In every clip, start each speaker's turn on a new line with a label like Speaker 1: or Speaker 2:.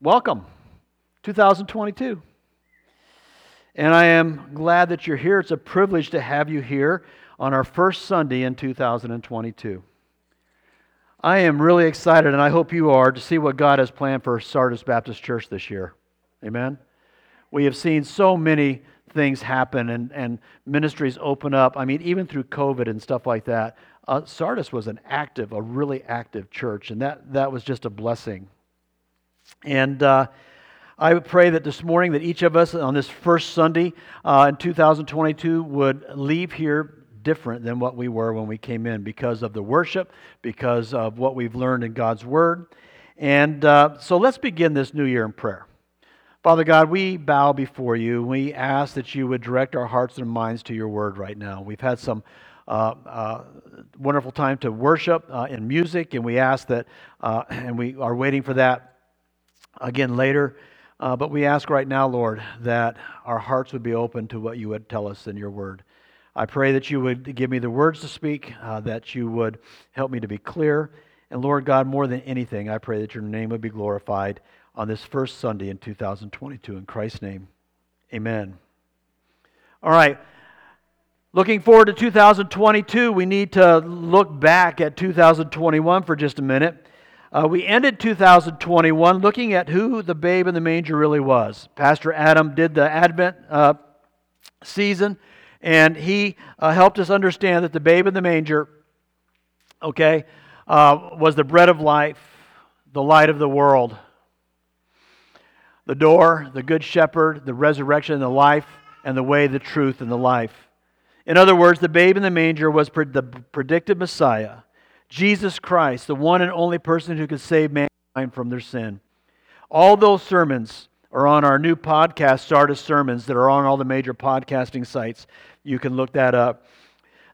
Speaker 1: welcome, 2022. And I am glad that you're here. It's a privilege to have you here on our first Sunday in 2022. I am really excited, and I hope you are, to see what God has planned for Sardis Baptist Church this year. Amen. We have seen so many things happen and, and ministries open up. I mean, even through COVID and stuff like that, uh, Sardis was an active, a really active church, and that, that was just a blessing. And uh, I pray that this morning that each of us on this first Sunday uh, in 2022 would leave here different than what we were when we came in because of the worship, because of what we've learned in God's Word. And uh, so let's begin this new year in prayer. Father God, we bow before you. We ask that you would direct our hearts and minds to your Word right now. We've had some uh, uh, wonderful time to worship uh, in music, and we ask that, uh, and we are waiting for that again later. Uh, but we ask right now, Lord, that our hearts would be open to what you would tell us in your word. I pray that you would give me the words to speak, uh, that you would help me to be clear. And Lord God, more than anything, I pray that your name would be glorified on this first Sunday in 2022. In Christ's name, amen. All right. Looking forward to 2022, we need to look back at 2021 for just a minute. Uh, we ended 2021 looking at who the babe in the manger really was. Pastor Adam did the Advent uh, season, and he uh, helped us understand that the babe in the manger, okay, uh, was the bread of life, the light of the world, the door, the good shepherd, the resurrection, the life, and the way, the truth, and the life. In other words, the babe in the manger was the predicted Messiah Jesus Christ, the one and only person who could save mankind from their sin. All those sermons are on our new podcast, Sardis Sermons, that are on all the major podcasting sites. You can look that up.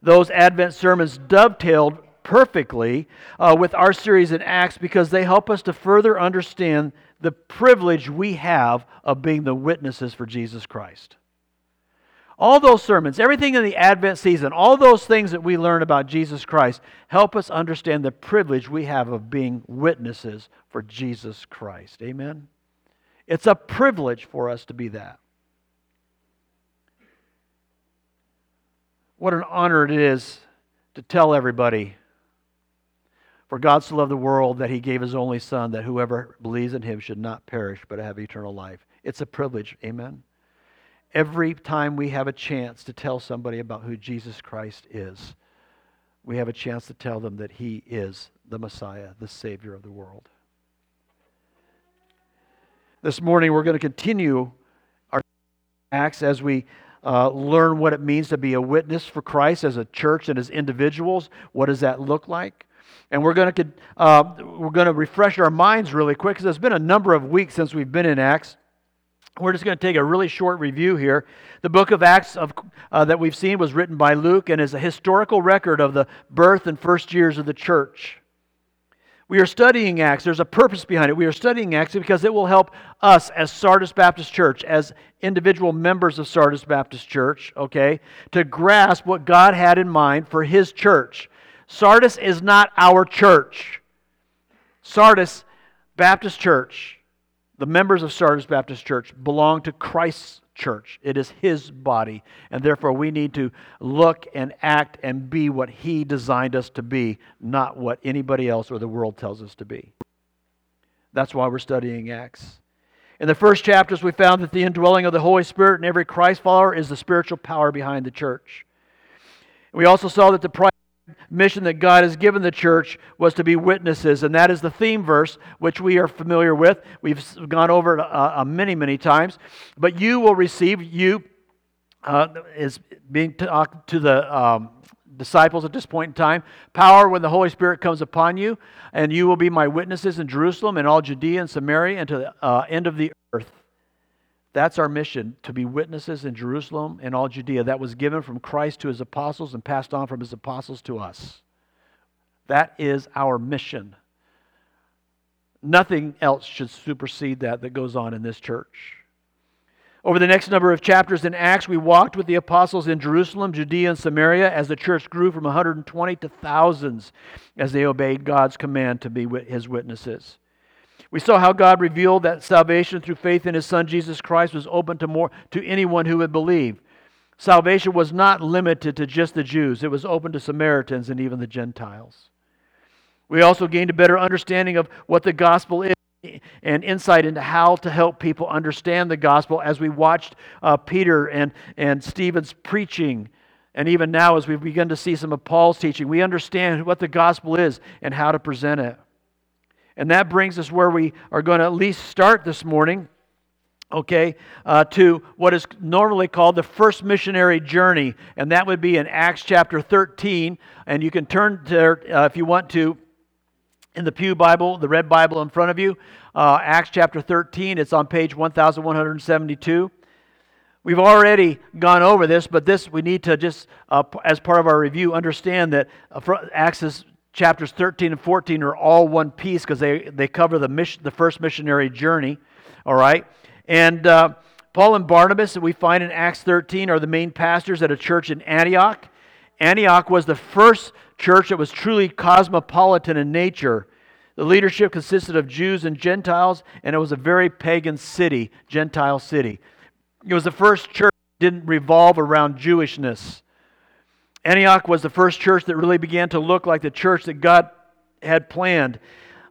Speaker 1: Those Advent sermons dovetailed perfectly uh, with our series in Acts because they help us to further understand the privilege we have of being the witnesses for Jesus Christ. All those sermons, everything in the Advent season, all those things that we learn about Jesus Christ help us understand the privilege we have of being witnesses for Jesus Christ. Amen? It's a privilege for us to be that. What an honor it is to tell everybody for God so loved the world that he gave his only Son, that whoever believes in him should not perish but have eternal life. It's a privilege. Amen? Every time we have a chance to tell somebody about who Jesus Christ is, we have a chance to tell them that he is the Messiah, the Savior of the world. This morning, we're going to continue our Acts as we uh, learn what it means to be a witness for Christ as a church and as individuals. What does that look like? And we're going to uh, we're going to refresh our minds really quick because it's been a number of weeks since we've been in Acts. We're just going to take a really short review here. The book of Acts of, uh, that we've seen was written by Luke and is a historical record of the birth and first years of the church. We are studying Acts. There's a purpose behind it. We are studying Acts because it will help us as Sardis Baptist Church, as individual members of Sardis Baptist Church, okay, to grasp what God had in mind for His church. Sardis is not our church. Sardis Baptist Church the members of Sardis Baptist Church belong to Christ's church. It is his body. And therefore, we need to look and act and be what he designed us to be, not what anybody else or the world tells us to be. That's why we're studying Acts. In the first chapters, we found that the indwelling of the Holy Spirit in every Christ follower is the spiritual power behind the church. We also saw that the mission that God has given the church was to be witnesses, and that is the theme verse, which we are familiar with. We've gone over it uh, uh, many, many times. But you will receive, you uh, is being talked to the um, disciples at this point in time, power when the Holy Spirit comes upon you, and you will be my witnesses in Jerusalem and all Judea and Samaria and to the uh, end of the earth. That's our mission to be witnesses in Jerusalem and all Judea. That was given from Christ to his apostles and passed on from his apostles to us. That is our mission. Nothing else should supersede that that goes on in this church. Over the next number of chapters in Acts, we walked with the apostles in Jerusalem, Judea, and Samaria as the church grew from 120 to thousands as they obeyed God's command to be his witnesses. We saw how God revealed that salvation through faith in his son Jesus Christ was open to more to anyone who would believe. Salvation was not limited to just the Jews. It was open to Samaritans and even the Gentiles. We also gained a better understanding of what the gospel is and insight into how to help people understand the gospel as we watched uh, Peter and, and Stephen's preaching. And even now, as we've begun to see some of Paul's teaching, we understand what the gospel is and how to present it. And that brings us where we are going to at least start this morning, okay, uh, to what is normally called the first missionary journey. And that would be in Acts chapter 13. And you can turn there uh, if you want to, in the Pew Bible, the red Bible in front of you, uh, Acts chapter 13. It's on page 1172. We've already gone over this, but this we need to just, uh, as part of our review, understand that uh, Acts is chapters 13 and 14 are all one piece because they, they cover the, mission, the first missionary journey. All right? And uh, Paul and Barnabas, that we find in Acts 13, are the main pastors at a church in Antioch. Antioch was the first church that was truly cosmopolitan in nature. The leadership consisted of Jews and Gentiles, and it was a very pagan city, Gentile city. It was the first church that didn't revolve around Jewishness. Antioch was the first church that really began to look like the church that God had planned.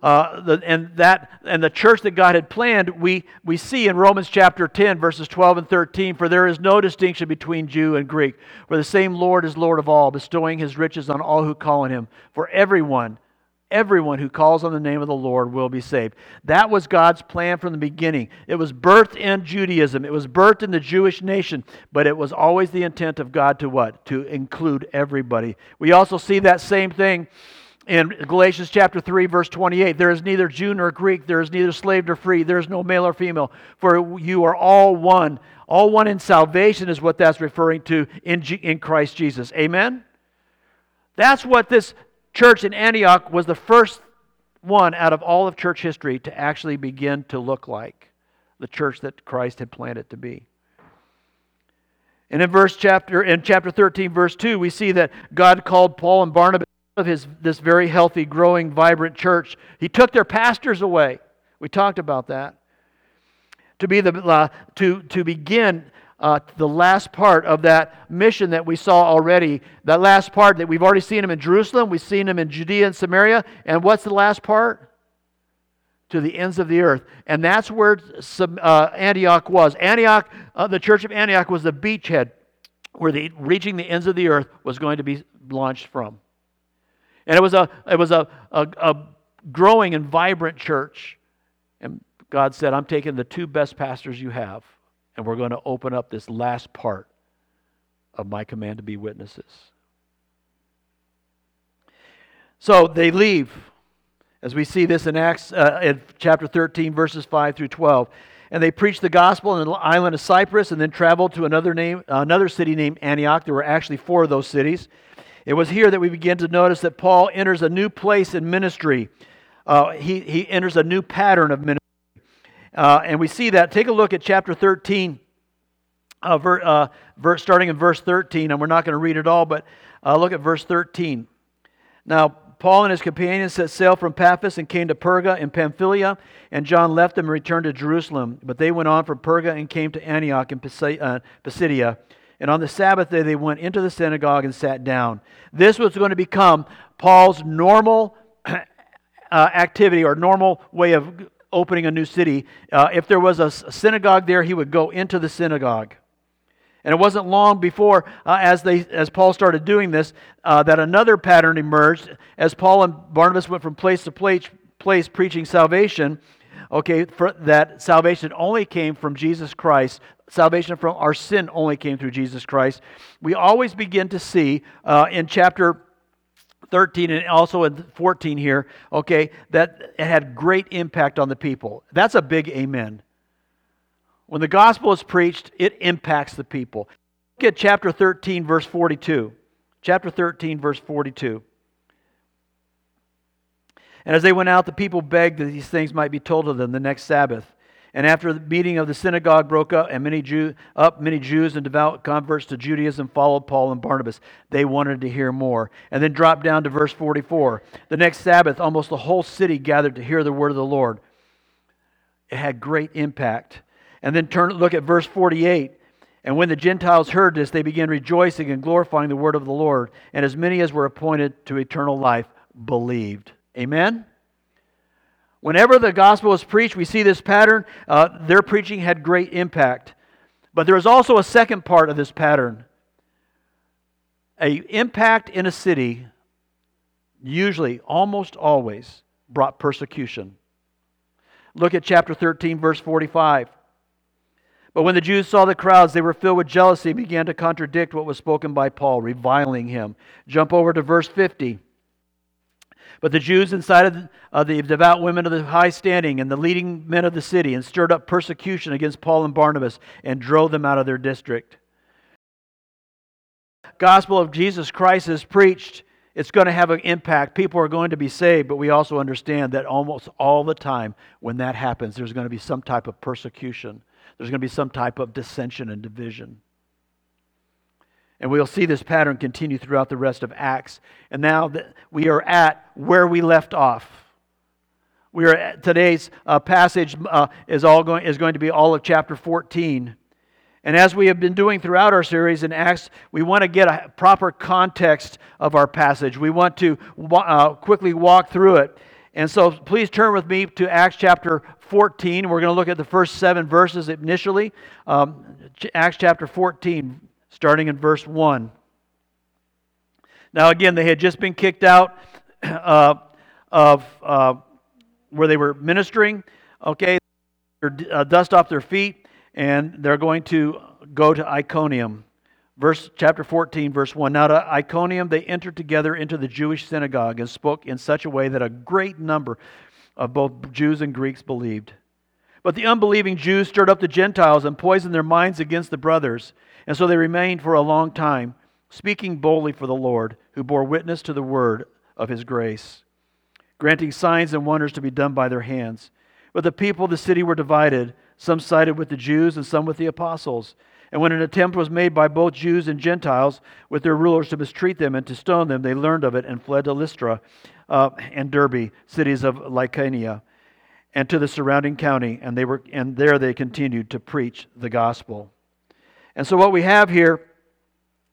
Speaker 1: Uh, the, and that and the church that God had planned, we, we see in Romans chapter 10, verses 12 and 13, for there is no distinction between Jew and Greek, for the same Lord is Lord of all, bestowing his riches on all who call on him. For everyone everyone who calls on the name of the Lord will be saved. That was God's plan from the beginning. It was birthed in Judaism, it was birthed in the Jewish nation, but it was always the intent of God to what? To include everybody. We also see that same thing in Galatians chapter 3 verse 28 there is neither Jew nor Greek there is neither slave nor free there is no male or female for you are all one all one in salvation is what that's referring to in, G- in Christ Jesus amen that's what this church in Antioch was the first one out of all of church history to actually begin to look like the church that Christ had planned it to be. And in verse chapter in chapter 13 verse 2 we see that God called Paul and Barnabas of his this very healthy growing vibrant church. He took their pastors away. We talked about that. To be the uh, to to begin uh, the last part of that mission that we saw already. That last part that we've already seen him in Jerusalem, we've seen him in Judea and Samaria. And what's the last part? To the ends of the earth. And that's where uh, Antioch was. Antioch, uh, the church of Antioch was the beachhead where the reaching the ends of the earth was going to be launched from. And it was a, it was a, a, a growing and vibrant church. And God said, I'm taking the two best pastors you have and we're going to open up this last part of my command to be witnesses. So they leave, as we see this in Acts uh, in chapter 13, verses 5 through 12. And they preached the gospel in the island of Cyprus and then traveled to another, name, another city named Antioch. There were actually four of those cities. It was here that we begin to notice that Paul enters a new place in ministry. Uh, he, he enters a new pattern of ministry. Uh, and we see that. Take a look at chapter 13, uh, ver, uh, starting in verse 13. And we're not going to read it all, but uh, look at verse 13. Now, Paul and his companions set sail from Paphos and came to Perga in Pamphylia, and John left them and returned to Jerusalem. But they went on from Perga and came to Antioch in uh, Pisidia. And on the Sabbath day, they went into the synagogue and sat down. This was going to become Paul's normal uh, activity or normal way of opening a new city, uh, if there was a synagogue there, he would go into the synagogue. And it wasn't long before, uh, as, they, as Paul started doing this, uh, that another pattern emerged. As Paul and Barnabas went from place to place, place preaching salvation, okay, that salvation only came from Jesus Christ. Salvation from our sin only came through Jesus Christ. We always begin to see uh, in chapter 13 and also in 14 here, okay, that it had great impact on the people. That's a big amen. When the gospel is preached, it impacts the people. Look at chapter 13, verse 42. Chapter 13, verse 42. And as they went out, the people begged that these things might be told to them the next Sabbath. And after the meeting of the synagogue broke up, and many Jew, up, many Jews and devout converts to Judaism followed Paul and Barnabas. They wanted to hear more. And then drop down to verse 44. The next Sabbath, almost the whole city gathered to hear the word of the Lord. it had great impact. And then turn look at verse 48. And when the Gentiles heard this, they began rejoicing and glorifying the word of the Lord. And as many as were appointed to eternal life believed. Amen? Whenever the gospel is preached, we see this pattern. Uh, their preaching had great impact. But there is also a second part of this pattern. A impact in a city usually, almost always, brought persecution. Look at chapter 13, verse 45. But when the Jews saw the crowds, they were filled with jealousy and began to contradict what was spoken by Paul, reviling him. Jump over to verse 50. But the Jews incited uh, the devout women of the high standing and the leading men of the city and stirred up persecution against Paul and Barnabas and drove them out of their district. Gospel of Jesus Christ is preached it's going to have an impact. People are going to be saved, but we also understand that almost all the time when that happens, there's going to be some type of persecution. There's going to be some type of dissension and division. And we'll see this pattern continue throughout the rest of Acts. And now we are at where we left off. We are at, today's uh, passage uh, is all going is going to be all of chapter 14. And as we have been doing throughout our series in Acts, we want to get a proper context of our passage. We want to uh, quickly walk through it. And so please turn with me to Acts chapter 14. We're going to look at the first seven verses initially. Um, Acts chapter 14, starting in verse 1. Now, again, they had just been kicked out uh, of uh, where they were ministering. Okay, uh, dust off their feet and they're going to go to Iconium. Verse chapter 14, verse 1. Now to Iconium they entered together into the Jewish synagogue and spoke in such a way that a great number of both Jews and Greeks believed. But the unbelieving Jews stirred up the Gentiles and poisoned their minds against the brothers. And so they remained for a long time, speaking boldly for the Lord, who bore witness to the word of his grace, granting signs and wonders to be done by their hands. But the people of the city were divided. Some sided with the Jews and some with the apostles. And when an attempt was made by both Jews and Gentiles with their rulers to mistreat them and to stone them, they learned of it and fled to Lystra uh, and Derbe, cities of Lycaonia, and to the surrounding county. And, they were, and there they continued to preach the gospel. And so, what we have here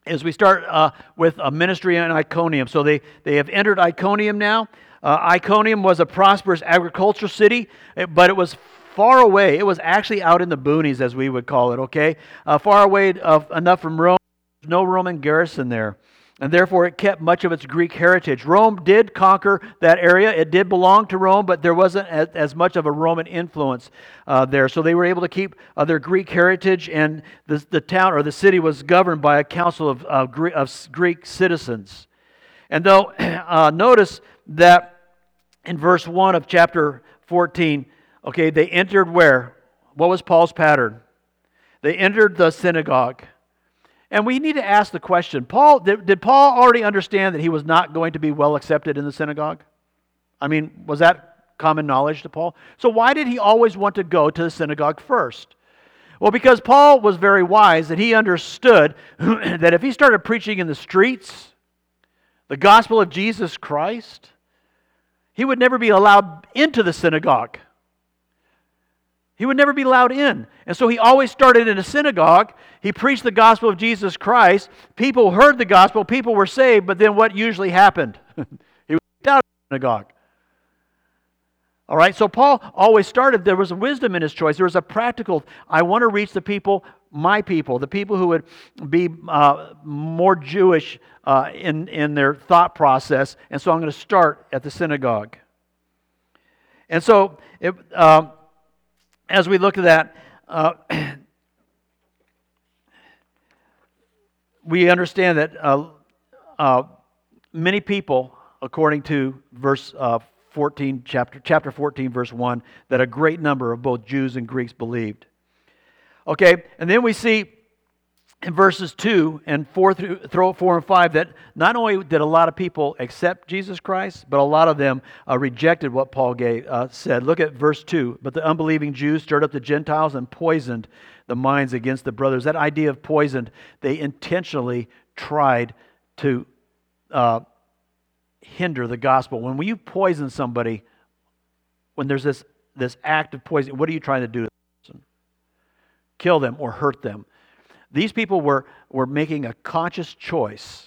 Speaker 1: is we start uh, with a ministry in Iconium. So, they, they have entered Iconium now. Uh, Iconium was a prosperous agricultural city, but it was far away. It was actually out in the boonies, as we would call it, okay? Uh, far away enough from Rome. There's no Roman garrison there. And therefore, it kept much of its Greek heritage. Rome did conquer that area. It did belong to Rome, but there wasn't as, much of a Roman influence uh, there. So they were able to keep uh, their Greek heritage, and the, the town or the city was governed by a council of, Greek, of Greek citizens. And though, uh, notice that in verse 1 of chapter 14, Okay, they entered where? What was Paul's pattern? They entered the synagogue. And we need to ask the question Paul, did, did Paul already understand that he was not going to be well accepted in the synagogue? I mean, was that common knowledge to Paul? So why did he always want to go to the synagogue first? Well, because Paul was very wise that he understood that if he started preaching in the streets the gospel of Jesus Christ, he would never be allowed into the synagogue. He would never be allowed in. And so he always started in a synagogue. He preached the gospel of Jesus Christ. People heard the gospel, people were saved, but then what usually happened? he was out of the synagogue. All right, so Paul always started, there was wisdom in his choice. There was a practical, I want to reach the people, my people, the people who would be uh, more Jewish uh, in, in their thought process. And so I'm going to start at the synagogue. And so, it, uh, as we look at that, uh, we understand that uh, uh, many people, according to verse uh, 14, chapter, chapter 14, verse 1, that a great number of both Jews and Greeks believed. Okay, and then we see in verses 2 and 4 through 4 and 5 that not only did a lot of people accept Jesus Christ, but a lot of them uh, rejected what Paul gave, uh, said. Look at verse 2. But the unbelieving Jews stirred up the Gentiles and poisoned the minds against the brothers. That idea of poisoned, they intentionally tried to uh, hinder the gospel. When you poison somebody, when there's this this act of poisoning, what are you trying to do to? Kill them or hurt them. These people were, were making a conscious choice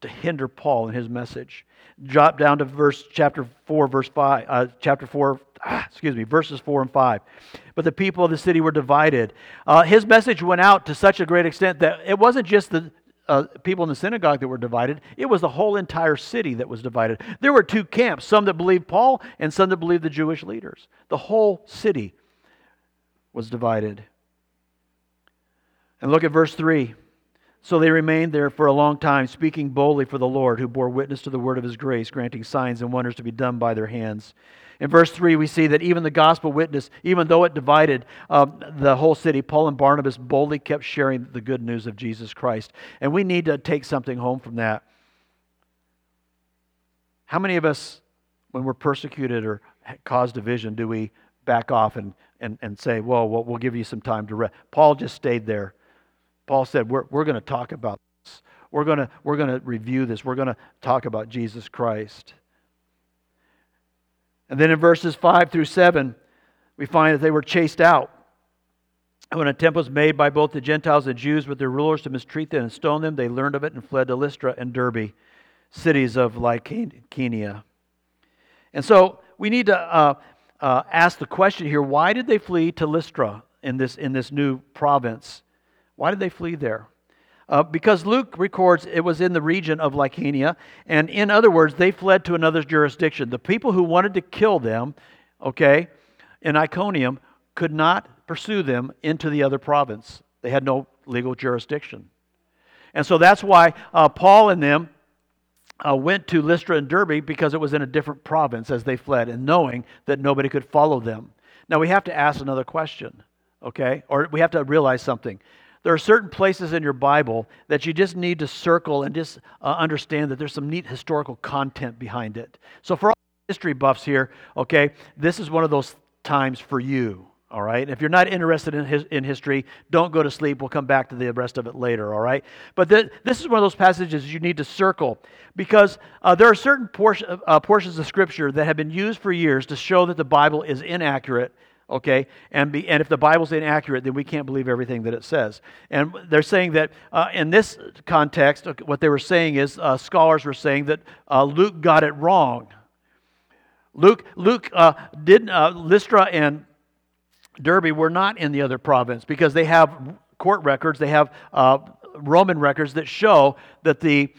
Speaker 1: to hinder Paul in his message. Drop down to verse chapter 4, verse 5, uh, chapter 4, ah, excuse me, verses 4 and 5. But the people of the city were divided. Uh, his message went out to such a great extent that it wasn't just the uh, people in the synagogue that were divided, it was the whole entire city that was divided. There were two camps some that believed Paul and some that believed the Jewish leaders. The whole city was divided. And look at verse 3. So they remained there for a long time, speaking boldly for the Lord, who bore witness to the word of his grace, granting signs and wonders to be done by their hands. In verse 3, we see that even the gospel witness, even though it divided uh, the whole city, Paul and Barnabas boldly kept sharing the good news of Jesus Christ. And we need to take something home from that. How many of us, when we're persecuted or cause division, do we back off and, and, and say, well, we'll give you some time to rest? Paul just stayed there Paul said, We're, we're going to talk about this. We're going to, we're to review this. We're going to talk about Jesus Christ. And then in verses 5 through 7, we find that they were chased out. And when an attempt was made by both the Gentiles and Jews with their rulers to mistreat them and stone them, they learned of it and fled to Lystra and Derbe, cities of Lycaonia. And so we need to uh, uh, ask the question here why did they flee to Lystra in this, in this new province? Why did they flee there? Uh, because Luke records it was in the region of Lycaonia, and in other words, they fled to another jurisdiction. The people who wanted to kill them, okay, in Iconium, could not pursue them into the other province. They had no legal jurisdiction. And so that's why uh, Paul and them uh, went to Lystra and Derbe because it was in a different province as they fled, and knowing that nobody could follow them. Now we have to ask another question, okay? Or we have to realize something there are certain places in your Bible that you just need to circle and just uh, understand that there's some neat historical content behind it. So, for all history buffs here, okay, this is one of those times for you. All right. If you're not interested in, his, in history, don't go to sleep. We'll come back to the rest of it later. All right. But th- this is one of those passages you need to circle because uh, there are certain portion, uh, portions of Scripture that have been used for years to show that the Bible is inaccurate okay? And be, and if the bible's inaccurate then we can't believe everything that it says. And they're saying that uh, in this context what they were saying is uh, scholars were saying that uh, luke got it wrong. Luke luke uh, did uh, lystra and Derbe were not in the other province because they have court records they have uh, roman records that show that the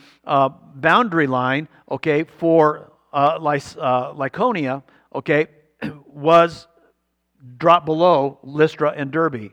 Speaker 1: boundary line okay for lycaonia okay was dropped below Lystra and Derbe.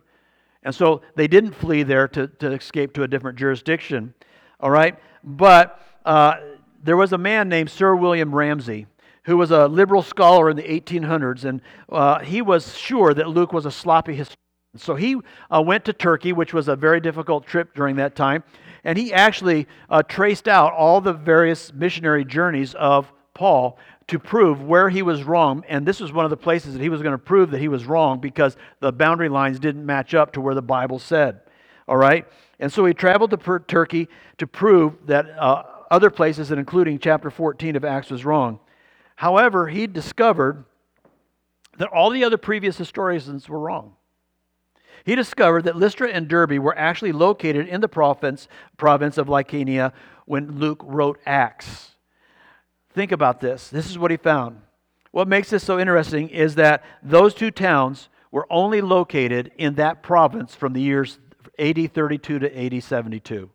Speaker 1: And so they didn't flee there to, to escape to a different jurisdiction. All right? But uh, there was a man named Sir William Ramsay who was a liberal scholar in the 1800s, and uh, he was sure that Luke was a sloppy historian. So he uh, went to Turkey, which was a very difficult trip during that time, and he actually uh, traced out all the various missionary journeys of Paul to prove where he was wrong. And this was one of the places that he was going to prove that he was wrong because the boundary lines didn't match up to where the Bible said. All right? And so he traveled to Turkey to prove that uh, other places, and including chapter 14 of Acts, was wrong. However, he discovered that all the other previous historians were wrong. He discovered that Lystra and Derbe were actually located in the province, province of Lycaonia when Luke wrote Acts. Think about this. This is what he found. What makes this so interesting is that those two towns were only located in that province from the years AD 32 to AD 72.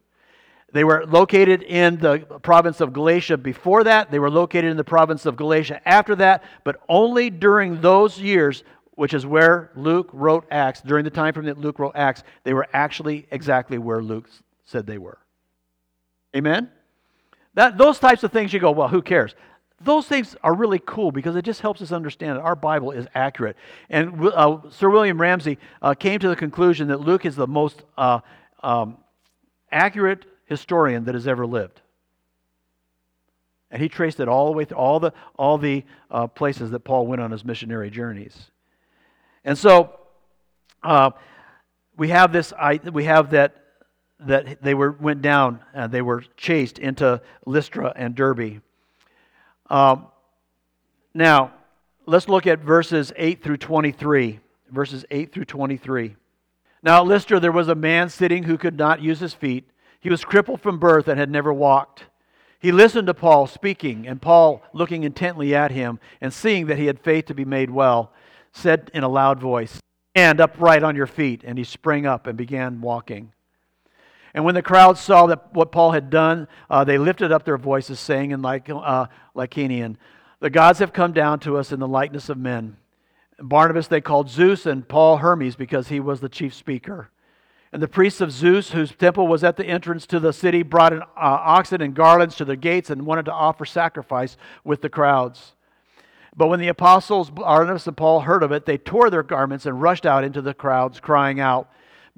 Speaker 1: They were located in the province of Galatia before that. They were located in the province of Galatia after that, but only during those years, which is where Luke wrote Acts, during the time frame that Luke wrote Acts, they were actually exactly where Luke said they were. Amen? That, those types of things you go, well, who cares? Those things are really cool because it just helps us understand that our Bible is accurate. And uh, Sir William Ramsay uh, came to the conclusion that Luke is the most uh, um, accurate historian that has ever lived. And he traced it all the way through all the, all the uh, places that Paul went on his missionary journeys. And so uh, we have this, I, we have that that they were, went down and they were chased into Lystra and Derbe. Um, now, let's look at verses 8 through 23. Verses 8 through 23. Now at Lystra there was a man sitting who could not use his feet. He was crippled from birth and had never walked. He listened to Paul speaking, and Paul, looking intently at him and seeing that he had faith to be made well, said in a loud voice, Stand upright on your feet. And he sprang up and began walking. And when the crowd saw that what Paul had done, uh, they lifted up their voices, saying in like, uh, Lycaonian, The gods have come down to us in the likeness of men. Barnabas they called Zeus, and Paul Hermes, because he was the chief speaker. And the priests of Zeus, whose temple was at the entrance to the city, brought an, uh, oxen and garlands to the gates and wanted to offer sacrifice with the crowds. But when the apostles Barnabas and Paul heard of it, they tore their garments and rushed out into the crowds, crying out,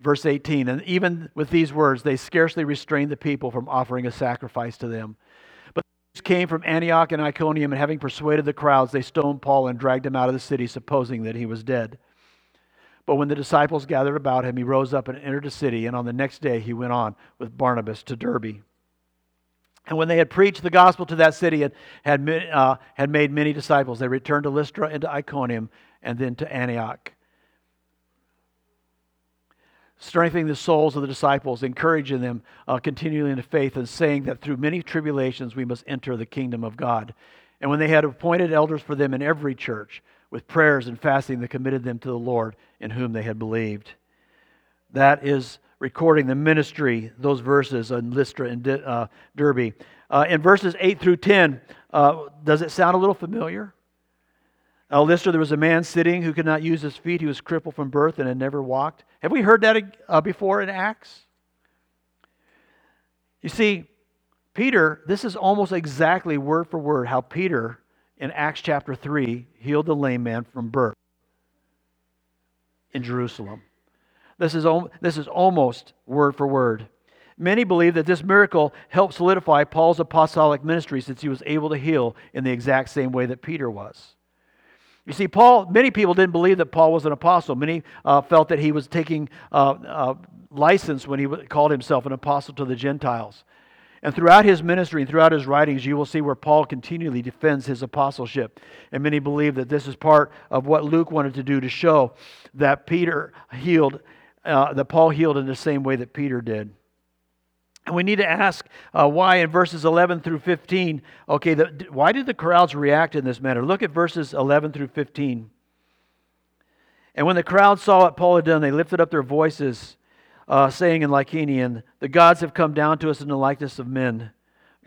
Speaker 1: Verse 18 And even with these words, they scarcely restrained the people from offering a sacrifice to them. But the came from Antioch and Iconium, and having persuaded the crowds, they stoned Paul and dragged him out of the city, supposing that he was dead. But when the disciples gathered about him, he rose up and entered the city, and on the next day he went on with Barnabas to Derbe. And when they had preached the gospel to that city and had, uh, had made many disciples, they returned to Lystra and to Iconium and then to Antioch. Strengthening the souls of the disciples, encouraging them uh, continually in the faith, and saying that through many tribulations we must enter the kingdom of God. And when they had appointed elders for them in every church, with prayers and fasting, they committed them to the Lord in whom they had believed. That is recording the ministry, those verses on Lystra and uh, Derbe. Uh, in verses 8 through 10, uh, does it sound a little familiar? Uh, Lystra, there was a man sitting who could not use his feet. He was crippled from birth and had never walked. Have we heard that uh, before in Acts? You see, Peter, this is almost exactly word for word how Peter in Acts chapter 3 healed the lame man from birth in Jerusalem. This is, this is almost word for word. Many believe that this miracle helped solidify Paul's apostolic ministry since he was able to heal in the exact same way that Peter was. You see, Paul, many people didn't believe that Paul was an apostle. Many uh, felt that he was taking uh, uh, license when he called himself an apostle to the Gentiles. And throughout his ministry and throughout his writings, you will see where Paul continually defends his apostleship. And many believe that this is part of what Luke wanted to do to show that Peter healed uh, that Paul healed in the same way that Peter did. And we need to ask uh, why in verses 11 through 15, okay, the, why did the crowds react in this manner? Look at verses 11 through 15. And when the crowd saw what Paul had done, they lifted up their voices, uh, saying in Lycaonian, The gods have come down to us in the likeness of men.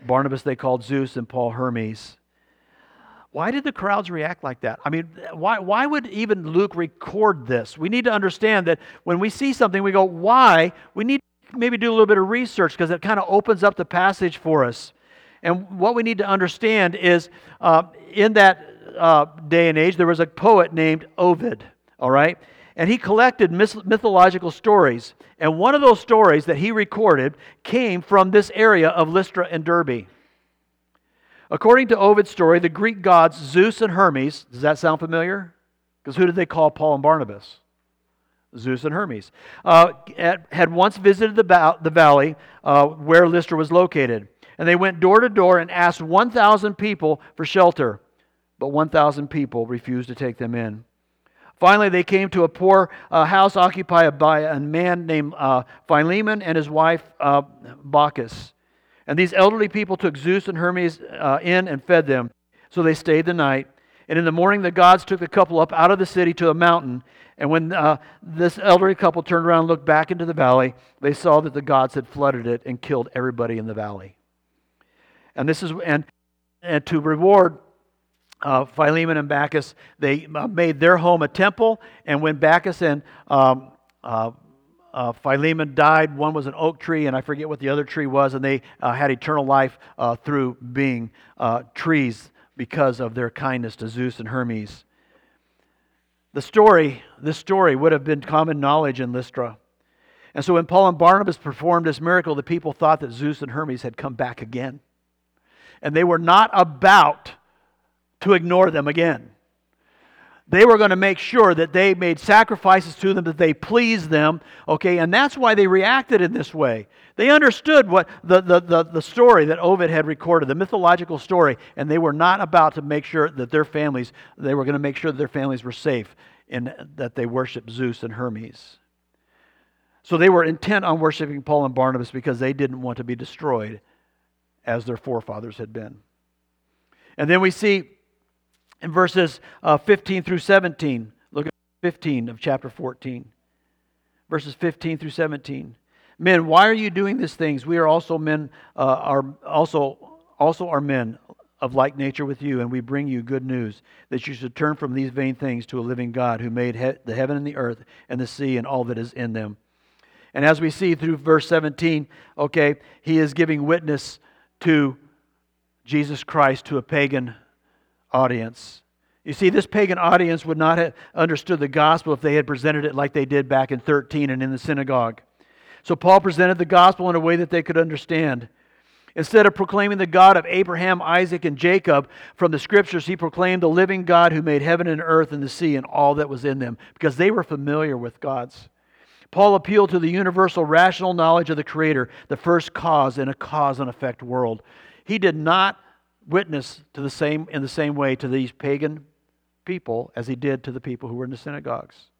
Speaker 1: Barnabas they called Zeus, and Paul Hermes. Why did the crowds react like that? I mean, why, why would even Luke record this? We need to understand that when we see something, we go, why? We need maybe do a little bit of research because it kind of opens up the passage for us. And what we need to understand is uh, in that uh, day and age, there was a poet named Ovid, all right? And he collected mythological stories. And one of those stories that he recorded came from this area of Lystra and Derbe. According to Ovid's story, the Greek gods Zeus and Hermes, does that sound familiar? Because who did they call Paul and Barnabas? Zeus and Hermes, uh, had once visited the, the valley uh, where Lystra was located. And they went door to door and asked 1,000 people for shelter, but 1,000 people refused to take them in. Finally, they came to a poor uh, house occupied by a man named uh, Philemon and his wife uh, Baucis. And these elderly people took Zeus and Hermes uh, in and fed them. So they stayed the night. And in the morning, the gods took the couple up out of the city to a mountain. And when uh, this elderly couple turned around and looked back into the valley, they saw that the gods had flooded it and killed everybody in the valley. And this is and and to reward uh, Philemon and Bacchus, they uh, made their home a temple. And when Bacchus and um, uh, uh, Philemon died. One was an oak tree, and I forget what the other tree was, and they uh, had eternal life uh, through being uh, trees because of their kindness to Zeus and Hermes. The story, this story would have been common knowledge in Lystra. And so when Paul and Barnabas performed this miracle, the people thought that Zeus and Hermes had come back again. And they were not about to ignore them again. They were going to make sure that they made sacrifices to them, that they pleased them, okay? And that's why they reacted in this way. They understood what the, the, the, the story that Ovid had recorded, the mythological story, and they were not about to make sure that their families, they were going to make sure that their families were safe and that they worshiped Zeus and Hermes. So they were intent on worshiping Paul and Barnabas because they didn't want to be destroyed as their forefathers had been. And then we see in verses uh, 15 through 17, look at 15 of chapter 14. Verses 15 through 17. Men, why are you doing these things? We are also men, uh, are also, also are men of like nature with you, and we bring you good news that you should turn from these vain things to a living God who made he- the heaven and the earth and the sea and all that is in them. And as we see through verse 17, okay, he is giving witness to Jesus Christ to a pagan audience. You see, this pagan audience would not have understood the gospel if they had presented it like they did back in 13 and in the synagogue. So Paul presented the gospel in a way that they could understand. Instead of proclaiming the God of Abraham, Isaac, and Jacob from the scriptures, he proclaimed the living God who made heaven and earth and the sea and all that was in them, because they were familiar with God's. Paul appealed to the universal rational knowledge of the Creator, the first cause in a cause and effect world. He did not witness to the same, in the same way to these pagan people as he did to the people who were in the synagogues.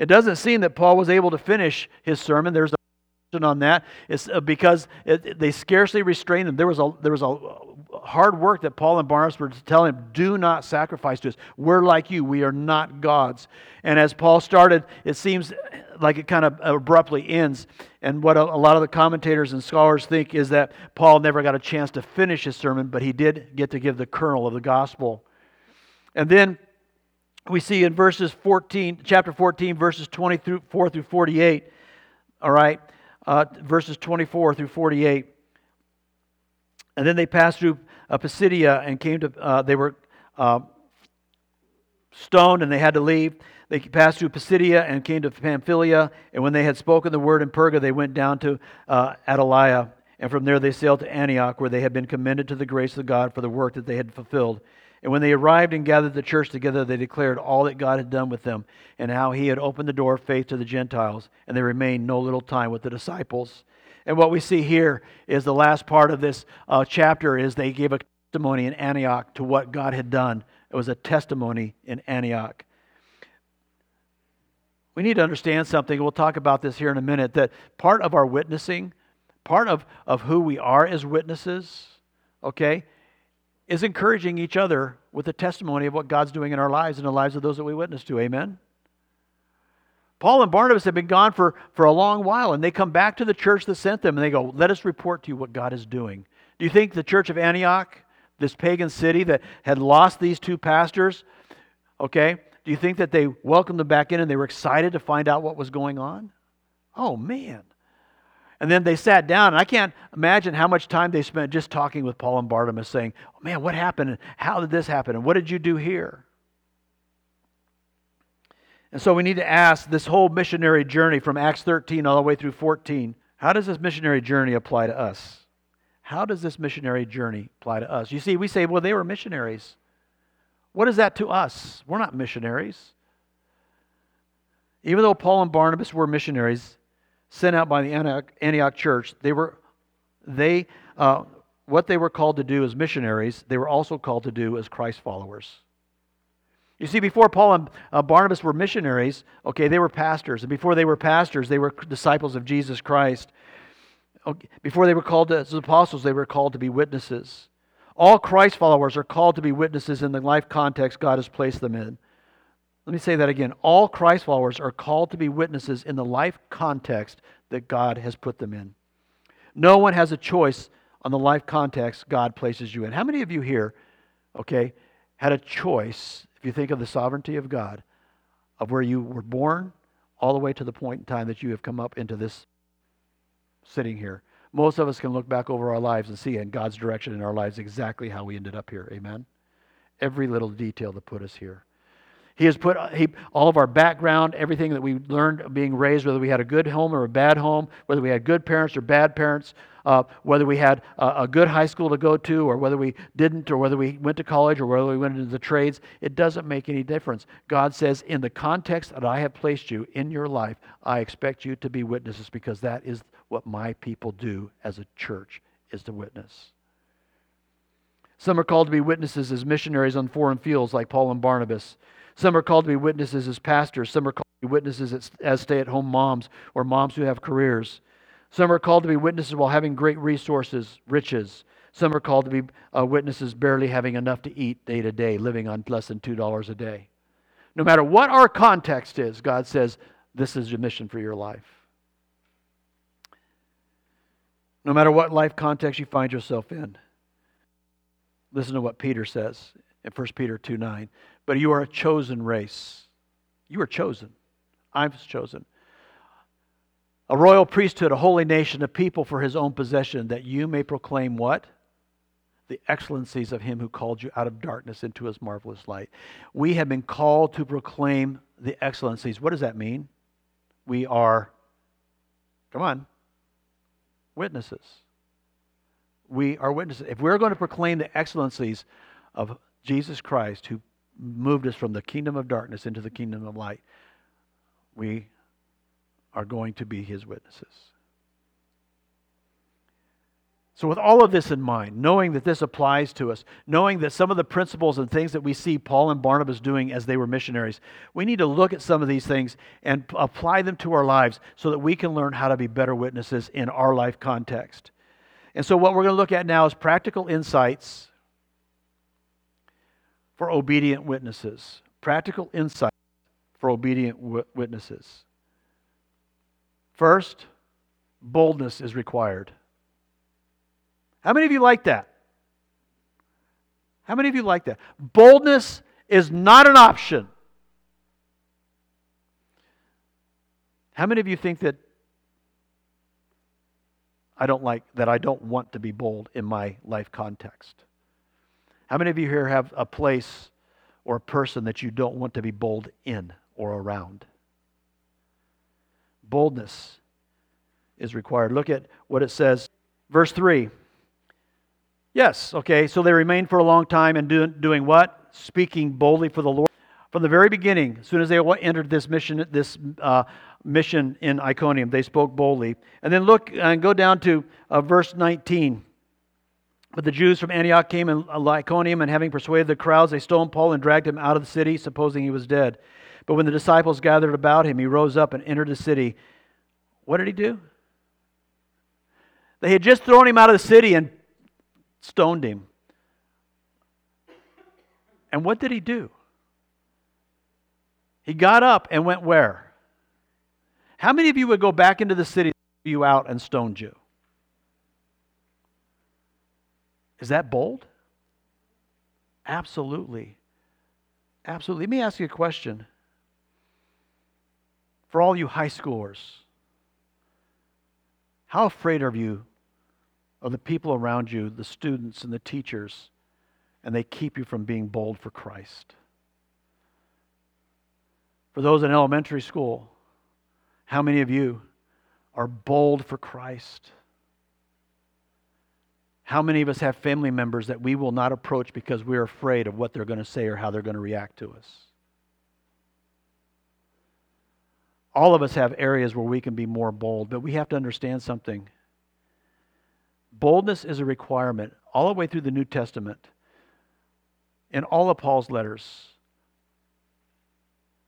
Speaker 1: It doesn't seem that Paul was able to finish his sermon. There's a question on that. It's uh, because it, they scarcely restrained him. There was a there was a hard work that Paul and Barnabas were to tell him, "Do not sacrifice to us. We're like you. We are not gods." And as Paul started, it seems like it kind of abruptly ends. And what a, a lot of the commentators and scholars think is that Paul never got a chance to finish his sermon, but he did get to give the kernel of the gospel. And then we see in verses 14, chapter 14, verses 24 through 48, all right, uh, verses 24 through 48. And then they passed through uh, Pisidia and came to, uh, they were uh, stoned and they had to leave. They passed through Pisidia and came to Pamphylia. And when they had spoken the word in Perga, they went down to uh. And from there they sailed to Antioch, where they had been commended to the grace of God for the work that they had fulfilled. And when they arrived and gathered the church together, they declared all that God had done with them and how he had opened the door of faith to the Gentiles. And they remained no little time with the disciples. And what we see here is the last part of this uh, chapter is they gave a testimony in Antioch to what God had done. It was a testimony in Antioch. We need to understand something. We'll talk about this here in a minute that part of our witnessing, part of, of who we are as witnesses, okay, is encouraging each other with the testimony of what God's doing in our lives and the lives of those that we witness to. Amen? Paul and Barnabas have been gone for, for a long while, and they come back to the church that sent them and they go, Let us report to you what God is doing. Do you think the church of Antioch, this pagan city that had lost these two pastors, okay, do you think that they welcomed them back in and they were excited to find out what was going on? Oh, man. And then they sat down, and I can't imagine how much time they spent just talking with Paul and Barnabas, saying, oh, Man, what happened? How did this happen? And what did you do here? And so we need to ask this whole missionary journey from Acts 13 all the way through 14 how does this missionary journey apply to us? How does this missionary journey apply to us? You see, we say, well, they were missionaries. What is that to us? We're not missionaries. Even though Paul and Barnabas were missionaries, sent out by the Antioch, Antioch church, they were, they, uh, what they were called to do as missionaries, they were also called to do as Christ followers. You see, before Paul and uh, Barnabas were missionaries, okay, they were pastors. And before they were pastors, they were disciples of Jesus Christ. Okay, before they were called as apostles, they were called to be witnesses. All Christ followers are called to be witnesses in the life context God has placed them in. Let me say that again. All Christ followers are called to be witnesses in the life context that God has put them in. No one has a choice on the life context God places you in. How many of you here, okay, had a choice, if you think of the sovereignty of God, of where you were born all the way to the point in time that you have come up into this sitting here? Most of us can look back over our lives and see in God's direction in our lives exactly how we ended up here. Amen? Every little detail that put us here. He has put he, all of our background, everything that we learned being raised, whether we had a good home or a bad home, whether we had good parents or bad parents, uh, whether we had a, a, good high school to go to or whether we didn't, or whether we went to college or whether we went into the trades, it doesn't make any difference. God says, in the context that I have placed you in your life, I expect you to be witnesses because that is what my people do as a church, is to witness. Some are called to be witnesses as missionaries on foreign fields, like Paul and Barnabas. Some are called to be witnesses as pastors. Some are called to be witnesses as, as stay at home moms or moms who have careers. Some are called to be witnesses while having great resources, riches. Some are called to be uh, witnesses barely having enough to eat day to day, living on less than $2 a day. No matter what our context is, God says, this is your mission for your life. No matter what life context you find yourself in. Listen to what Peter says in 1 Peter 2 9. But you are a chosen race. You are chosen. I'm chosen a royal priesthood, a holy nation, a people for his own possession, that you may proclaim what? The excellencies of him who called you out of darkness into his marvelous light. We have been called to proclaim the excellencies. What does that mean? We are, come on, witnesses. We are witnesses. If we're going to proclaim the excellencies of Jesus Christ, who moved us from the kingdom of darkness into the kingdom of light, we are going to be his witnesses. So, with all of this in mind, knowing that this applies to us, knowing that some of the principles and things that we see Paul and Barnabas doing as they were missionaries, we need to look at some of these things and apply them to our lives so that we can learn how to be better witnesses in our life context. And so, what we're going to look at now is practical insights for obedient witnesses. Practical insight for obedient witnesses. First, boldness is required. How many of you like that? How many of you like that? Boldness is not an option. How many of you think that I don't like that I don't want to be bold in my life context? How many of you here have a place or a person that you don't want to be bold in or around? boldness is required. Look at what it says. Verse 3. Yes, okay, so they remained for a long time and do, doing what? Speaking boldly for the Lord. From the very beginning, as soon as they entered this mission, this uh, mission in Iconium, they spoke boldly. And then look and go down to uh, verse 19. But the Jews from Antioch came in Iconium, and having persuaded the crowds, they stoned Paul and dragged him out of the city, supposing he was dead. But when the disciples gathered about him, he rose up and entered the city. What did he do? They had just thrown him out of the city and stoned him. And what did he do? He got up and went where? How many of you would go back into the city, you out, and stoned you? Is that bold? Absolutely. Absolutely. Let me ask you a question for all you high schoolers, how afraid are you of the people around you, the students and the teachers, and they keep you from being bold for Christ? For those in elementary school, how many of you are bold for Christ? How many of us have family members that we will not approach because we're afraid of what they're going to say or how they're going to react to us? all of us have areas where we can be more bold, but we have to understand something. Boldness is a requirement all the way through the New Testament. In all of Paul's letters,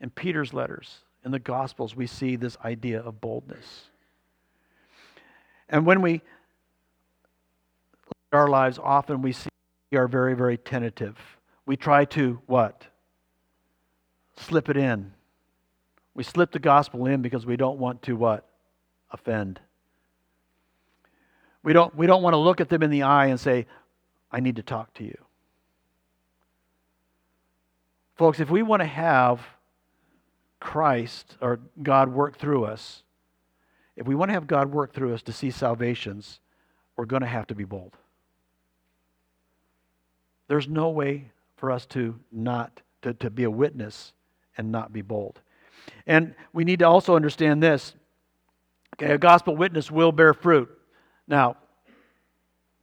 Speaker 1: in Peter's letters, in the Gospels, we see this idea of boldness. And when we our lives, often we see we are very, very tentative. We try to what? Slip it in we slip the gospel in because we don't want to what? Offend. We don't, we don't want to look at them in the eye and say, I need to talk to you. Folks, if we want to have Christ or God work through us, if we want to have God work through us to see salvations, we're going to have to be bold. There's no way for us to not to, to be a witness and not be bold. And we need to also understand this. Okay, a gospel witness will bear fruit. Now,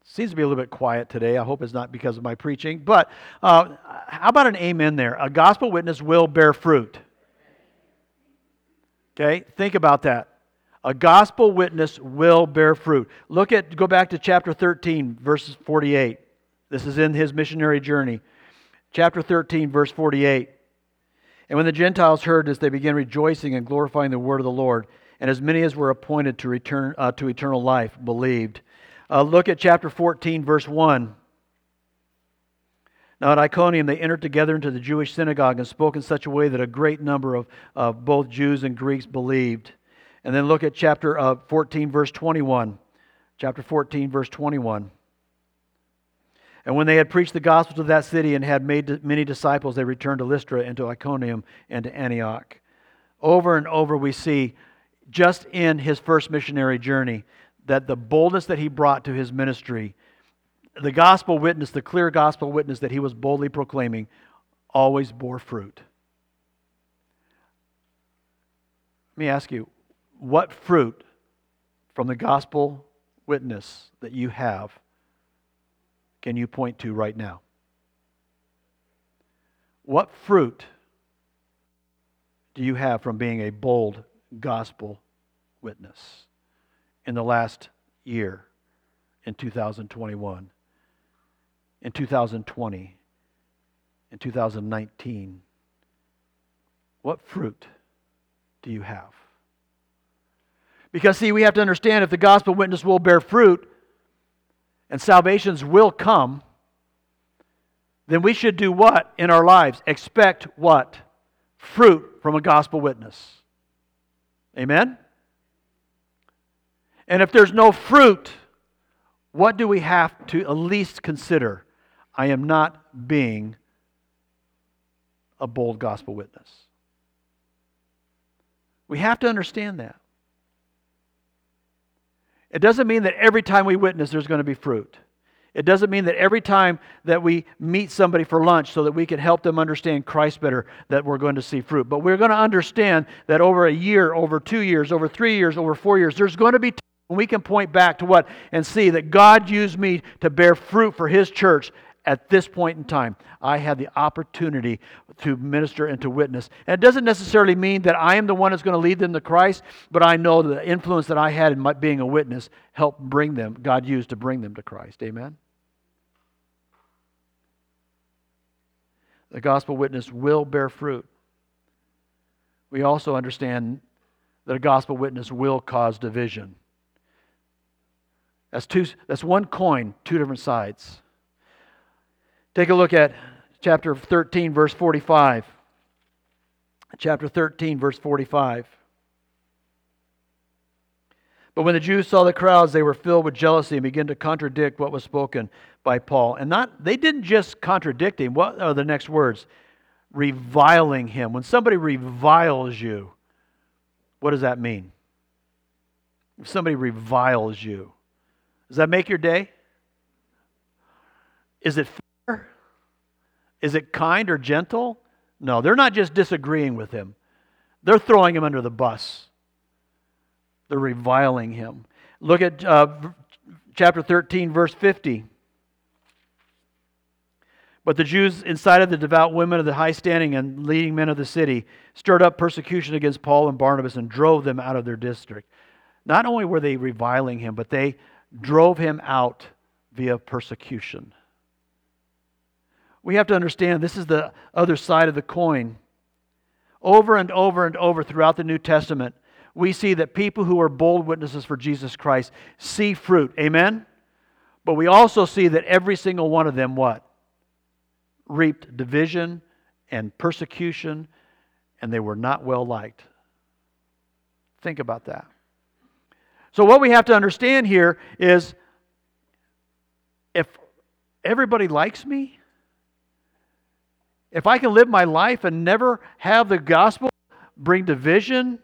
Speaker 1: seems to be a little bit quiet today. I hope it's not because of my preaching. But uh, how about an amen there? A gospel witness will bear fruit. Okay, think about that. A gospel witness will bear fruit. Look at, go back to chapter 13, verses 48. This is in his missionary journey. Chapter 13, verse 48. And when the Gentiles heard this, they began rejoicing and glorifying the word of the Lord. And as many as were appointed to return uh, to eternal life believed. Uh, look at chapter 14, verse 1. Now at Iconium, they entered together into the Jewish synagogue and spoke in such a way that a great number of, of both Jews and Greeks believed. And then look at chapter uh, 14, verse 21. Chapter 14, verse 21. And when they had preached the gospel to that city and had made many disciples, they returned to Lystra and to Iconium and to Antioch. Over and over, we see just in his first missionary journey that the boldness that he brought to his ministry, the gospel witness, the clear gospel witness that he was boldly proclaiming, always bore fruit. Let me ask you, what fruit from the gospel witness that you have can you point to right now? What fruit do you have from being a bold gospel witness in the last year, in 2021, in 2020, in 2019? What fruit do you have? Because, see, we have to understand if the gospel witness will bear fruit, and salvations will come, then we should do what in our lives? Expect what? Fruit from a gospel witness. Amen? And if there's no fruit, what do we have to at least consider? I am not being a bold gospel witness. We have to understand that. It doesn't mean that every time we witness there's going to be fruit. It doesn't mean that every time that we meet somebody for lunch so that we can help them understand Christ better that we're going to see fruit. But we're going to understand that over a year, over two years, over three years, over four years, there's going to be when we can point back to what and see that God used me to bear fruit for His church at this point in time, I had the opportunity to minister and to witness. And it doesn't necessarily mean that I am the one that's going to lead them to Christ, but I know the influence that I had in my, being a witness helped bring them, God used to bring them to Christ. Amen? The gospel witness will bear fruit. We also understand that a gospel witness will cause division. That's, two, that's one coin, two different sides. Take a look at chapter 13, verse 45. Chapter 13, verse 45. But when the Jews saw the crowds, they were filled with jealousy and began to contradict what was spoken by Paul. And not they didn't just contradict him. What are the next words? Reviling him. When somebody reviles you, what does that mean? If somebody reviles you, does that make your day? Is it is it kind or gentle? No, they're not just disagreeing with him, they're throwing him under the bus. They're reviling him. Look at uh, chapter 13, verse 50. But the Jews incited the devout women of the high standing and leading men of the city, stirred up persecution against Paul and Barnabas, and drove them out of their district. Not only were they reviling him, but they drove him out via persecution we have to understand this is the other side of the coin. Over and over and over throughout the New Testament, we see that people who are bold witnesses for Jesus Christ see fruit. Amen? But we also see that every single one of them, what? Reaped division and persecution, and they were not well liked. Think about that. So, what we have to understand here is if everybody likes me, if I can live my life and never have the gospel bring division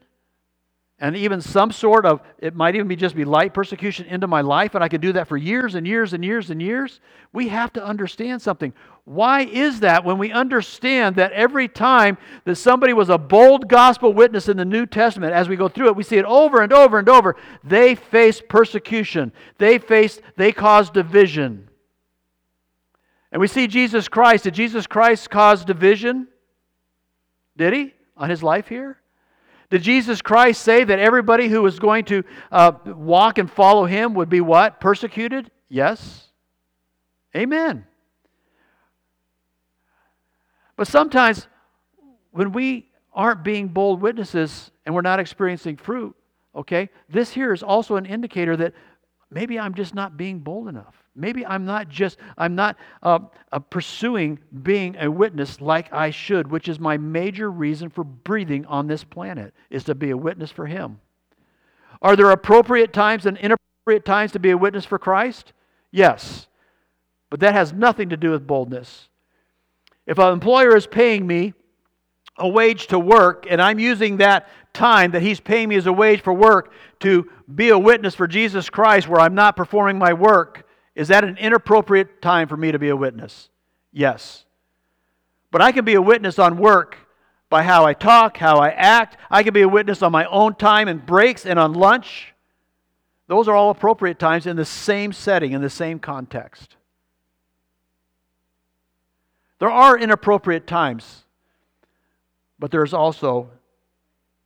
Speaker 1: and even some sort of it might even be just be light persecution into my life and i could do that for years and years and years and years we have to understand something. Why is that when we understand that every time that somebody was a bold gospel witness in the new testament as we go through it we see it over and over and over they faced persecution. They faced they caused division and we see jesus christ did jesus christ cause division did he on his life here did Jesus Christ say that everybody who was going to uh, walk and follow him would be what? Persecuted? Yes. Amen. But sometimes when we aren't being bold witnesses and we're not experiencing fruit, okay, this here is also an indicator that maybe I'm just not being bold enough. Maybe I'm not just, I'm not uh, uh, pursuing being a witness like I should, which is my major reason for breathing on this planet, is to be a witness for Him. Are there appropriate times and inappropriate times to be a witness for Christ? Yes. But that has nothing to do with boldness. If an employer is paying me a wage to work, and I'm using that time that he's paying me as a wage for work to be a witness for Jesus Christ where I'm not performing my work, is that an inappropriate time for me to be a witness? Yes. But I can be a witness on work by how I talk, how I act. I can be a witness on my own time and breaks and on lunch. Those are all appropriate times in the same setting, in the same context. There are inappropriate times, but there's also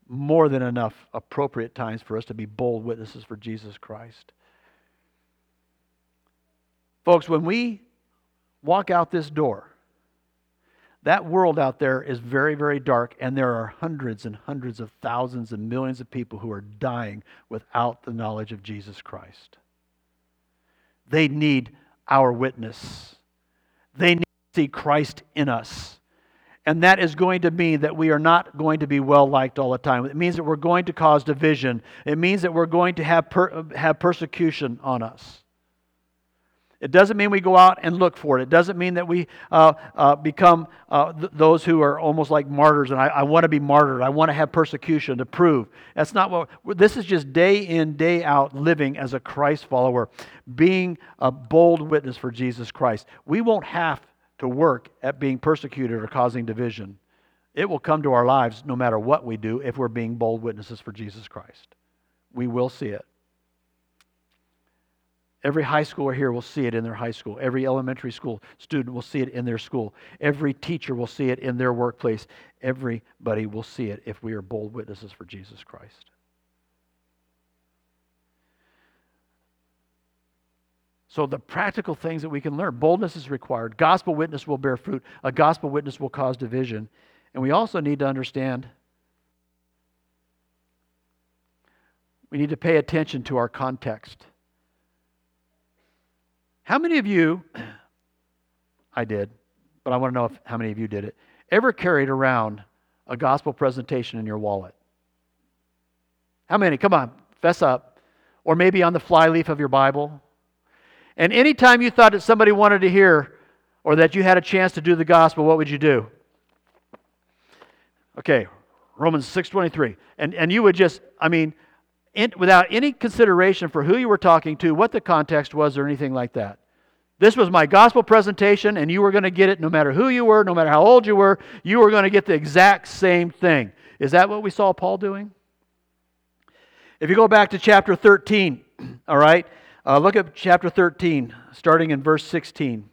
Speaker 1: more than enough appropriate times for us to be bold witnesses for Jesus Christ. Folks, when we walk out this door, that world out there is very, very dark, and there are hundreds and hundreds of thousands and millions of people who are dying without the knowledge of Jesus Christ. They need our witness, they need to see Christ in us. And that is going to mean that we are not going to be well liked all the time. It means that we're going to cause division. It means that we're going to have, per, have persecution on us. It doesn't mean we go out and look for it. It doesn't mean that we uh, uh, become uh, th- those who are almost like martyrs and I, I want to be martyred. I want to have persecution to prove. That's not what, this is just day in, day out living as a Christ follower, being a bold witness for Jesus Christ. We won't have to work at being persecuted or causing division. It will come to our lives no matter what we do if we're being bold witnesses for Jesus Christ. We will see it. Every high schooler here will see it in their high school. Every elementary school student will see it in their school. Every teacher will see it in their workplace. Everybody will see it if we are bold witnesses for Jesus Christ. So, the practical things that we can learn boldness is required. Gospel witness will bear fruit. A gospel witness will cause division. And we also need to understand we need to pay attention to our context. How many of you, I did, but I want to know if, how many of you did it, ever carried around a gospel presentation in your wallet? How many? Come on, fess up. Or maybe on the flyleaf of your Bible. And anytime you thought that somebody wanted to hear or that you had a chance to do the gospel, what would you do? Okay, Romans 6:23. And and you would just I mean without any consideration for who you were talking to, what the context was, or anything like that. This was my gospel presentation, and you were going to get it no matter who you were, no matter how old you were, you were going to get the exact same thing. Is that what we saw Paul doing? If you go back to chapter 13, all right, uh, look at chapter 13, starting in verse 16.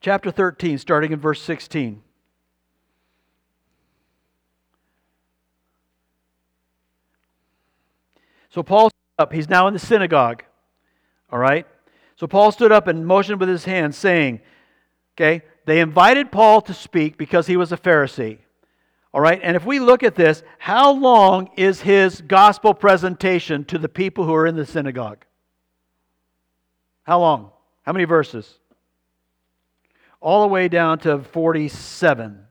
Speaker 1: Chapter 13, starting in verse 16. So Paul up. He's now in the synagogue. All right? So Paul stood up and motioned with his hand, saying, Okay, they invited Paul to speak because he was a Pharisee. All right, and if we look at this, how long is his gospel presentation to the people who are in the synagogue? How long? How many verses? All the way down to 47.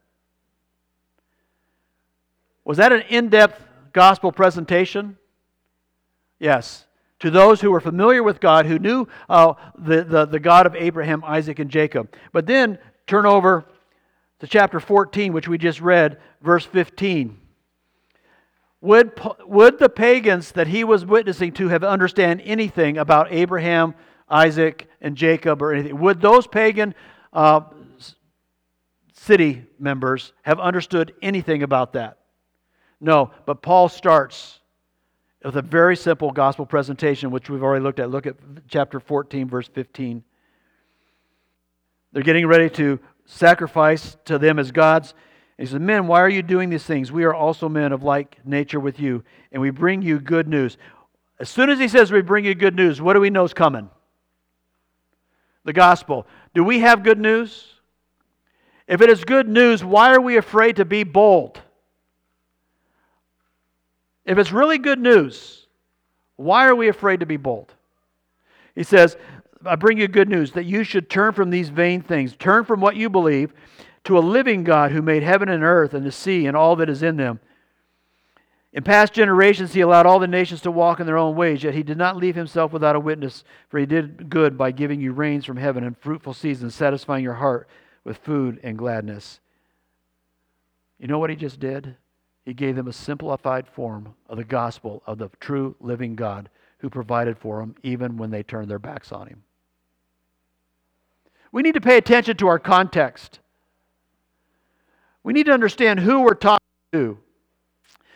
Speaker 1: Was that an in depth gospel presentation? Yes. To those who were familiar with God, who knew uh, the, the, the God of Abraham, Isaac, and Jacob. But then turn over to chapter 14, which we just read, verse 15. Would, would the pagans that he was witnessing to have understand anything about Abraham, Isaac, and Jacob or anything? Would those pagan uh, city members have understood anything about that? No, but Paul starts with a very simple gospel presentation, which we've already looked at. Look at chapter 14, verse 15. They're getting ready to sacrifice to them as gods. he says, Men, why are you doing these things? We are also men of like nature with you, and we bring you good news. As soon as he says we bring you good news, what do we know is coming? The gospel. Do we have good news? If it is good news, why are we afraid to be bold? If it's really good news, why are we afraid to be bold? He says, I bring you good news that you should turn from these vain things, turn from what you believe to a living God who made heaven and earth and the sea and all that is in them. In past generations, he allowed all the nations to walk in their own ways, yet he did not leave himself without a witness, for he did good by giving you rains from heaven and fruitful seasons, satisfying your heart with food and gladness. You know what he just did? He gave them a simplified form of the gospel of the true living God who provided for them even when they turned their backs on him. We need to pay attention to our context. We need to understand who we're talking to.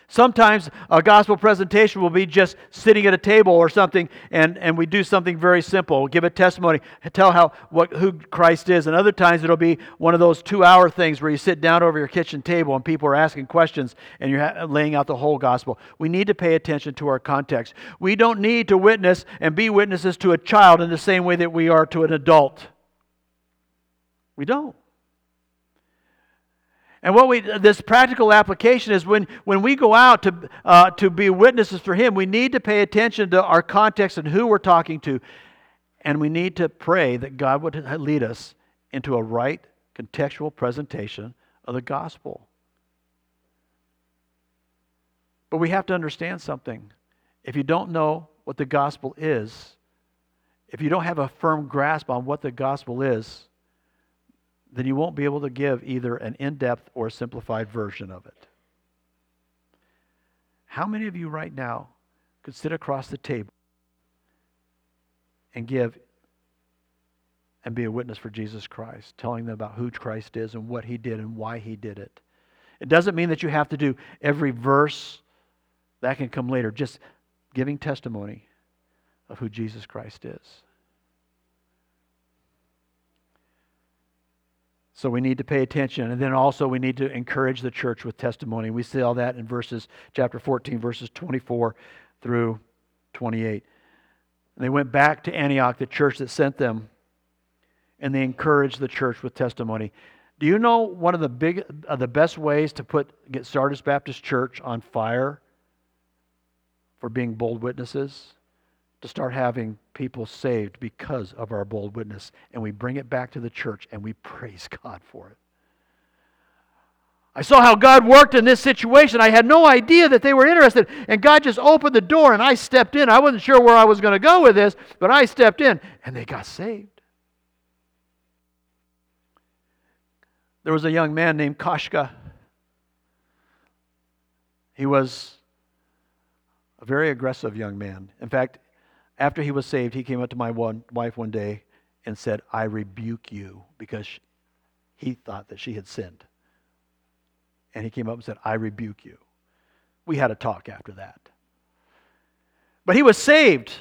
Speaker 1: Sometimes a gospel presentation will be just sitting at a table or something, and, and we do something very simple. We'll give a testimony, tell how what who Christ is. And other times it'll be one of those two-hour things where you sit down over your kitchen table and people are asking questions and you're laying out the whole gospel. We need to pay attention to our context. We don't need to witness and be witnesses to a child in the same way that we are to an adult. We don't. And what we this practical application is when, when we go out to, uh, to be witnesses for Him, we need to pay attention to our context and who we're talking to. And we need to pray that God would lead us into a right contextual presentation of the gospel. But we have to understand something. If you don't know what the gospel is, if you don't have a firm grasp on what the gospel is, then you won't be able to give either an in depth or simplified version of it. How many of you right now could sit across the table and give and be a witness for Jesus Christ, telling them about who Christ is and what he did and why he did it? It doesn't mean that you have to do every verse, that can come later. Just giving testimony of who Jesus Christ is. So we need to pay attention. And then also we need to encourage the church with testimony. We see all that in verses chapter 14, verses 24 through 28. And they went back to Antioch, the church that sent them, and they encouraged the church with testimony. Do you know one of the big uh, the best ways to put get Sardis Baptist Church on fire for being bold witnesses? To start having people saved because of our bold witness. And we bring it back to the church and we praise God for it. I saw how God worked in this situation. I had no idea that they were interested. And God just opened the door and I stepped in. I wasn't sure where I was going to go with this, but I stepped in and they got saved. There was a young man named Kashka. He was a very aggressive young man. In fact, after he was saved, he came up to my one, wife one day and said, I rebuke you, because he thought that she had sinned. And he came up and said, I rebuke you. We had a talk after that. But he was saved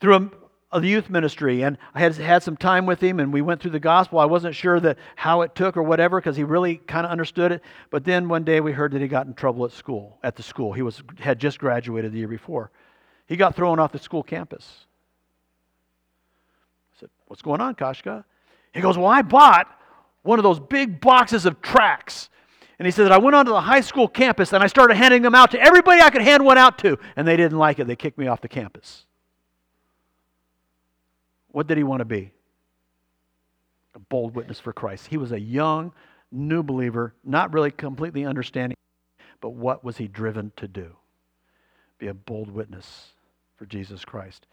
Speaker 1: through a, a youth ministry, and I had had some time with him, and we went through the gospel. I wasn't sure that how it took or whatever, because he really kind of understood it. But then one day we heard that he got in trouble at school, at the school. He was had just graduated the year before. He got thrown off the school campus. I said, What's going on, Kashka? He goes, Well, I bought one of those big boxes of tracts. And he said that I went onto the high school campus and I started handing them out to everybody I could hand one out to. And they didn't like it. They kicked me off the campus. What did he want to be? A bold witness for Christ. He was a young, new believer, not really completely understanding, but what was he driven to do? Be a bold witness for Jesus Christ.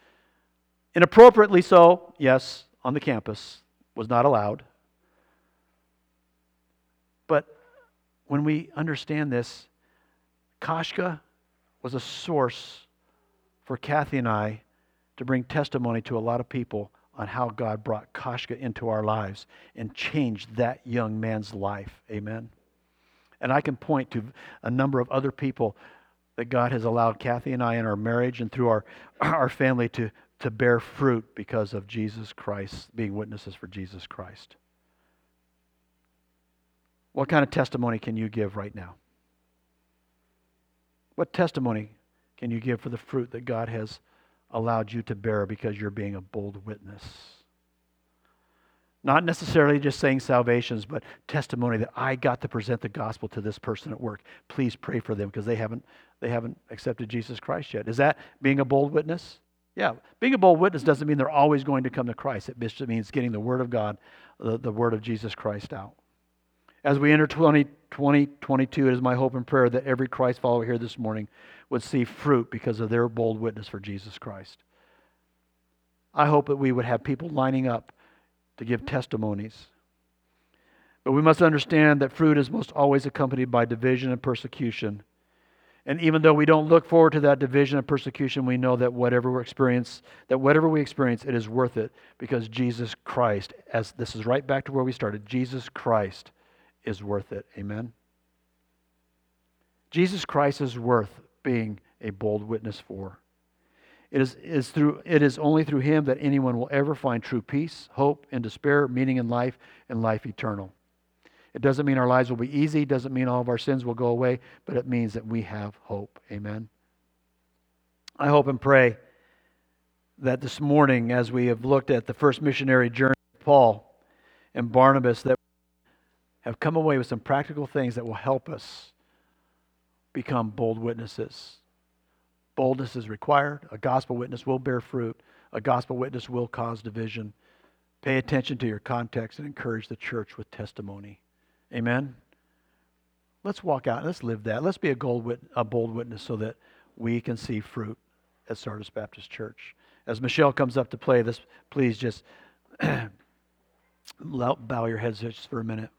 Speaker 1: Inappropriately so, yes, on the campus, was not allowed. But when we understand this, Kashka was a source for Kathy and I to bring testimony to a lot of people on how God brought Kashka into our lives and changed that young man's life. Amen. And I can point to a number of other people that God has allowed Kathy and I in our marriage and through our, our family to, to bear fruit because of Jesus Christ, being witnesses for Jesus Christ. What kind of testimony can you give right now? What testimony can you give for the fruit that God has allowed you to bear because you're being a bold witness? Not necessarily just saying salvations, but testimony that I got to present the gospel to this person at work. Please pray for them because they haven't, they haven't accepted Jesus Christ yet. Is that being a bold witness? Yeah. Being a bold witness doesn't mean they're always going to come to Christ. It just means getting the Word of God, the, the Word of Jesus Christ out. As we enter 2020, 2022, it is my hope and prayer that every Christ follower here this morning would see fruit because of their bold witness for Jesus Christ. I hope that we would have people lining up to give testimonies. But we must understand that fruit is most always accompanied by division and persecution. And even though we don't look forward to that division and persecution, we know that whatever we experience, that whatever we experience, it is worth it because Jesus Christ, as this is right back to where we started, Jesus Christ is worth it. Amen. Jesus Christ is worth being a bold witness for. It is, is through, it is only through him that anyone will ever find true peace, hope, and despair, meaning in life, and life eternal. It doesn't mean our lives will be easy, doesn't mean all of our sins will go away, but it means that we have hope. Amen. I hope and pray that this morning, as we have looked at the first missionary journey of Paul and Barnabas, that have come away with some practical things that will help us become bold witnesses. Boldness is required. A gospel witness will bear fruit. A gospel witness will cause division. Pay attention to your context and encourage the church with testimony. Amen. Let's walk out. Let's live that. Let's be a, wit- a bold witness so that we can see fruit at Sardis Baptist Church. As Michelle comes up to play this, please just bow your heads just for a minute.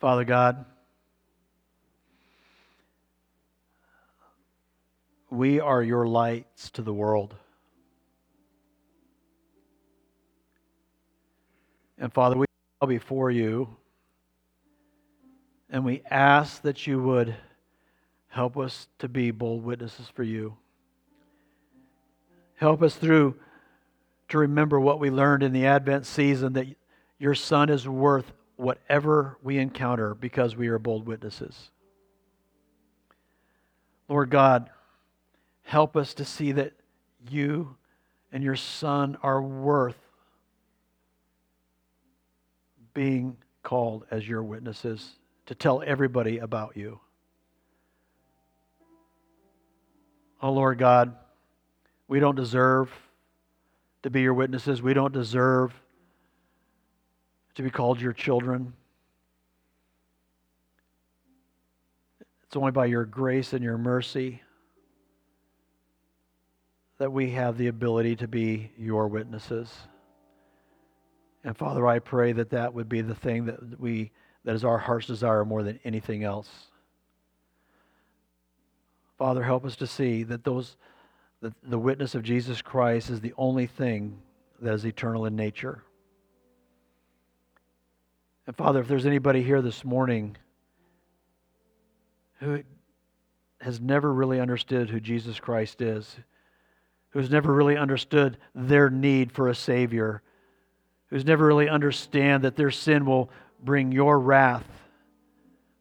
Speaker 1: Father God, we are your lights to the world. And Father, we bow before you and we ask that you would help us to be bold witnesses for you. Help us through to remember what we learned in the Advent season that your Son is worth whatever we encounter because we are bold witnesses. Lord God, help us to see that you and your Son are worth being called as your witnesses to tell everybody about you. Oh, Lord God, we don't deserve to be your witnesses. We don't deserve to be called your children. It's only by your grace and your mercy that we have the ability to be your witnesses. And Father, I pray that that would be the thing that we that is our heart's desire more than anything else. Father, help us to see that those that the witness of Jesus Christ is the only thing that is eternal in nature. And Father, if there's anybody here this morning who has never really understood who Jesus Christ is, who's never really understood their need for a Savior, who's never really understand that their sin will bring your wrath,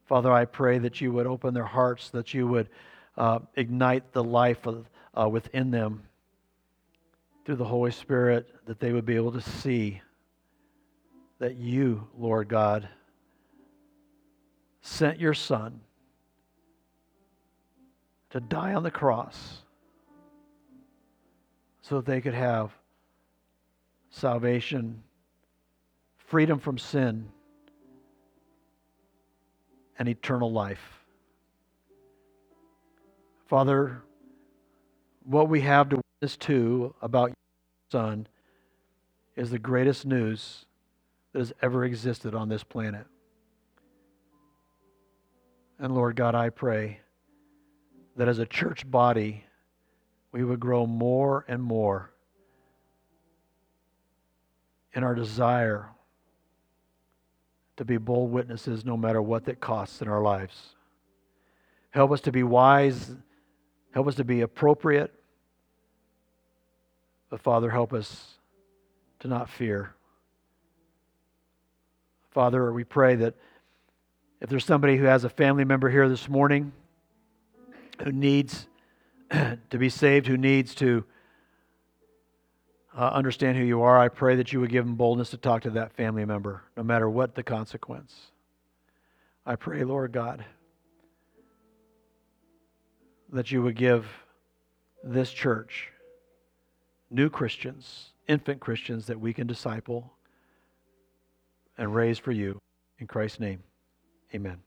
Speaker 1: Father, I pray that you would open their hearts, that you would uh, ignite the life of, uh, within them through the Holy Spirit, that they would be able to see that you, Lord God, sent your Son to die on the cross so that they could have salvation, freedom from sin, and eternal life. Father, what we have to witness to about your Son is the greatest news that has ever existed on this planet. And Lord God, I pray that as a church body, we would grow more and more in our desire to be bold witnesses no matter what that costs in our lives. Help us to be wise. Help us to be appropriate. But Father, help us to not fear. Father, we pray that if there's somebody who has a family member here this morning who needs to be saved, who needs to uh, understand who you are, I pray that you would give them boldness to talk to that family member, no matter what the consequence. I pray, Lord God, that you would give this church new Christians, infant Christians that we can disciple and raise for you. In Christ's name, amen.